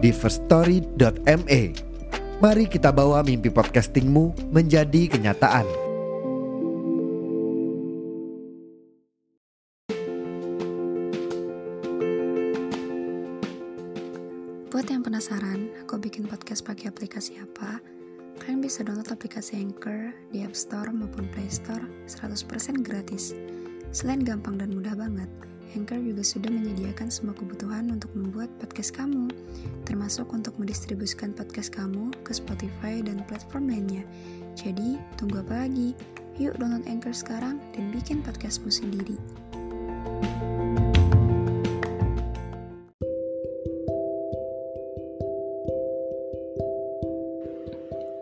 di firststory.me. Mari kita bawa mimpi podcastingmu menjadi kenyataan. Buat yang penasaran, aku bikin podcast pakai aplikasi apa? Kalian bisa download aplikasi Anchor di App Store maupun Play Store 100% gratis. Selain gampang dan mudah banget, Anchor juga sudah menyediakan semua kebutuhan untuk membuat podcast kamu, termasuk untuk mendistribusikan podcast kamu ke Spotify dan platform lainnya. Jadi, tunggu apa lagi? Yuk download Anchor sekarang dan bikin podcastmu sendiri.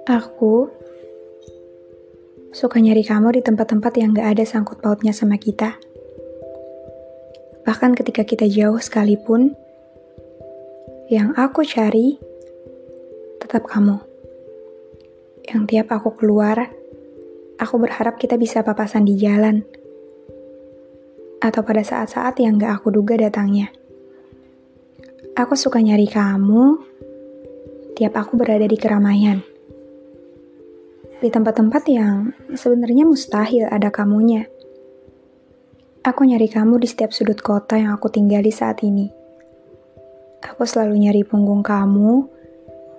Aku suka nyari kamu di tempat-tempat yang gak ada sangkut pautnya sama kita. Bahkan ketika kita jauh sekalipun, yang aku cari tetap kamu. Yang tiap aku keluar, aku berharap kita bisa papasan di jalan. Atau pada saat-saat yang gak aku duga datangnya. Aku suka nyari kamu tiap aku berada di keramaian di tempat-tempat yang sebenarnya mustahil ada kamunya. Aku nyari kamu di setiap sudut kota yang aku tinggali saat ini. Aku selalu nyari punggung kamu,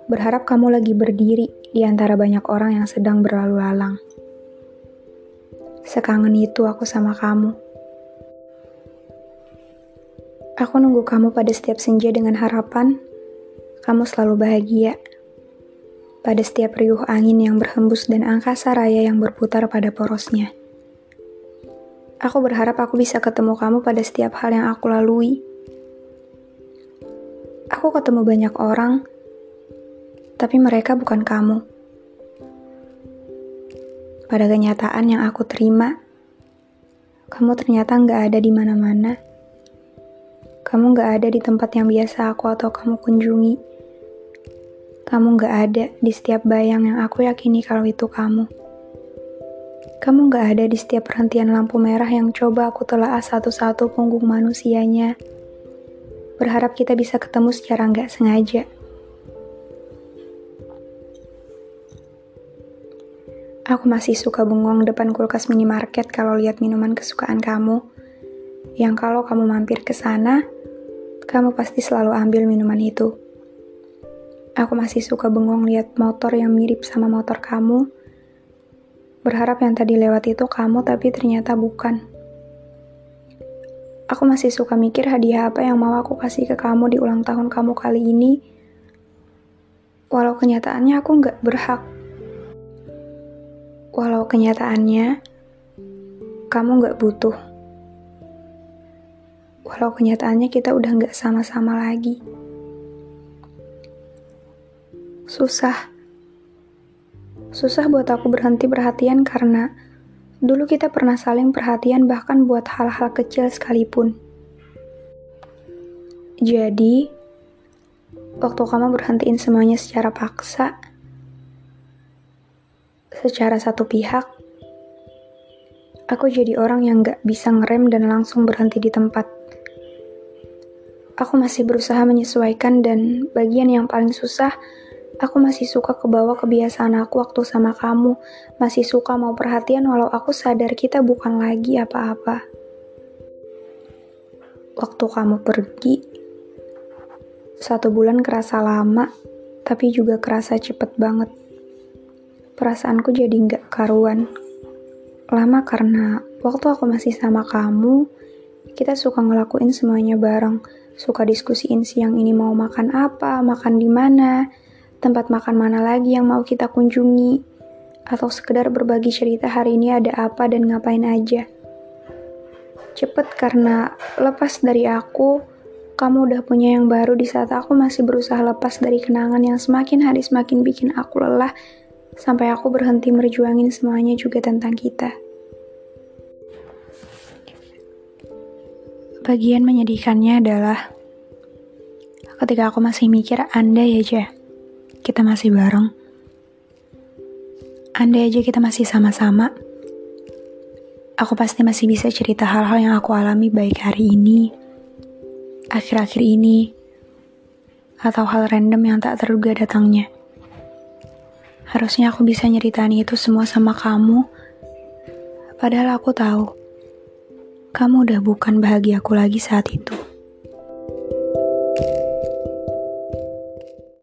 berharap kamu lagi berdiri di antara banyak orang yang sedang berlalu lalang. Sekangen itu aku sama kamu. Aku nunggu kamu pada setiap senja dengan harapan kamu selalu bahagia pada setiap riuh angin yang berhembus dan angkasa raya yang berputar pada porosnya. Aku berharap aku bisa ketemu kamu pada setiap hal yang aku lalui. Aku ketemu banyak orang, tapi mereka bukan kamu. Pada kenyataan yang aku terima, kamu ternyata nggak ada di mana-mana. Kamu nggak ada di tempat yang biasa aku atau kamu kunjungi kamu gak ada di setiap bayang yang aku yakini kalau itu kamu. Kamu gak ada di setiap perhentian lampu merah yang coba aku telah satu-satu punggung manusianya. Berharap kita bisa ketemu secara gak sengaja. Aku masih suka bengong depan kulkas minimarket kalau lihat minuman kesukaan kamu. Yang kalau kamu mampir ke sana, kamu pasti selalu ambil minuman itu. Aku masih suka bengong lihat motor yang mirip sama motor kamu. Berharap yang tadi lewat itu kamu, tapi ternyata bukan. Aku masih suka mikir hadiah apa yang mau aku kasih ke kamu di ulang tahun kamu kali ini. Walau kenyataannya aku nggak berhak. Walau kenyataannya kamu nggak butuh. Walau kenyataannya kita udah nggak sama-sama lagi susah. Susah buat aku berhenti perhatian karena dulu kita pernah saling perhatian bahkan buat hal-hal kecil sekalipun. Jadi, waktu kamu berhentiin semuanya secara paksa, secara satu pihak, aku jadi orang yang gak bisa ngerem dan langsung berhenti di tempat. Aku masih berusaha menyesuaikan dan bagian yang paling susah Aku masih suka kebawa kebiasaan aku waktu sama kamu, masih suka mau perhatian walau aku sadar kita bukan lagi apa-apa. Waktu kamu pergi, satu bulan kerasa lama, tapi juga kerasa cepet banget. Perasaanku jadi nggak karuan. Lama karena waktu aku masih sama kamu, kita suka ngelakuin semuanya bareng, suka diskusiin siang ini mau makan apa, makan di mana, tempat makan mana lagi yang mau kita kunjungi, atau sekedar berbagi cerita hari ini ada apa dan ngapain aja. Cepet karena lepas dari aku, kamu udah punya yang baru di saat aku masih berusaha lepas dari kenangan yang semakin hari semakin bikin aku lelah, sampai aku berhenti merjuangin semuanya juga tentang kita. Bagian menyedihkannya adalah ketika aku masih mikir andai aja kita masih bareng. Andai aja kita masih sama-sama. Aku pasti masih bisa cerita hal-hal yang aku alami baik hari ini, akhir-akhir ini, atau hal random yang tak terduga datangnya. Harusnya aku bisa nyeritain itu semua sama kamu, padahal aku tahu kamu udah bukan bahagiaku lagi saat itu.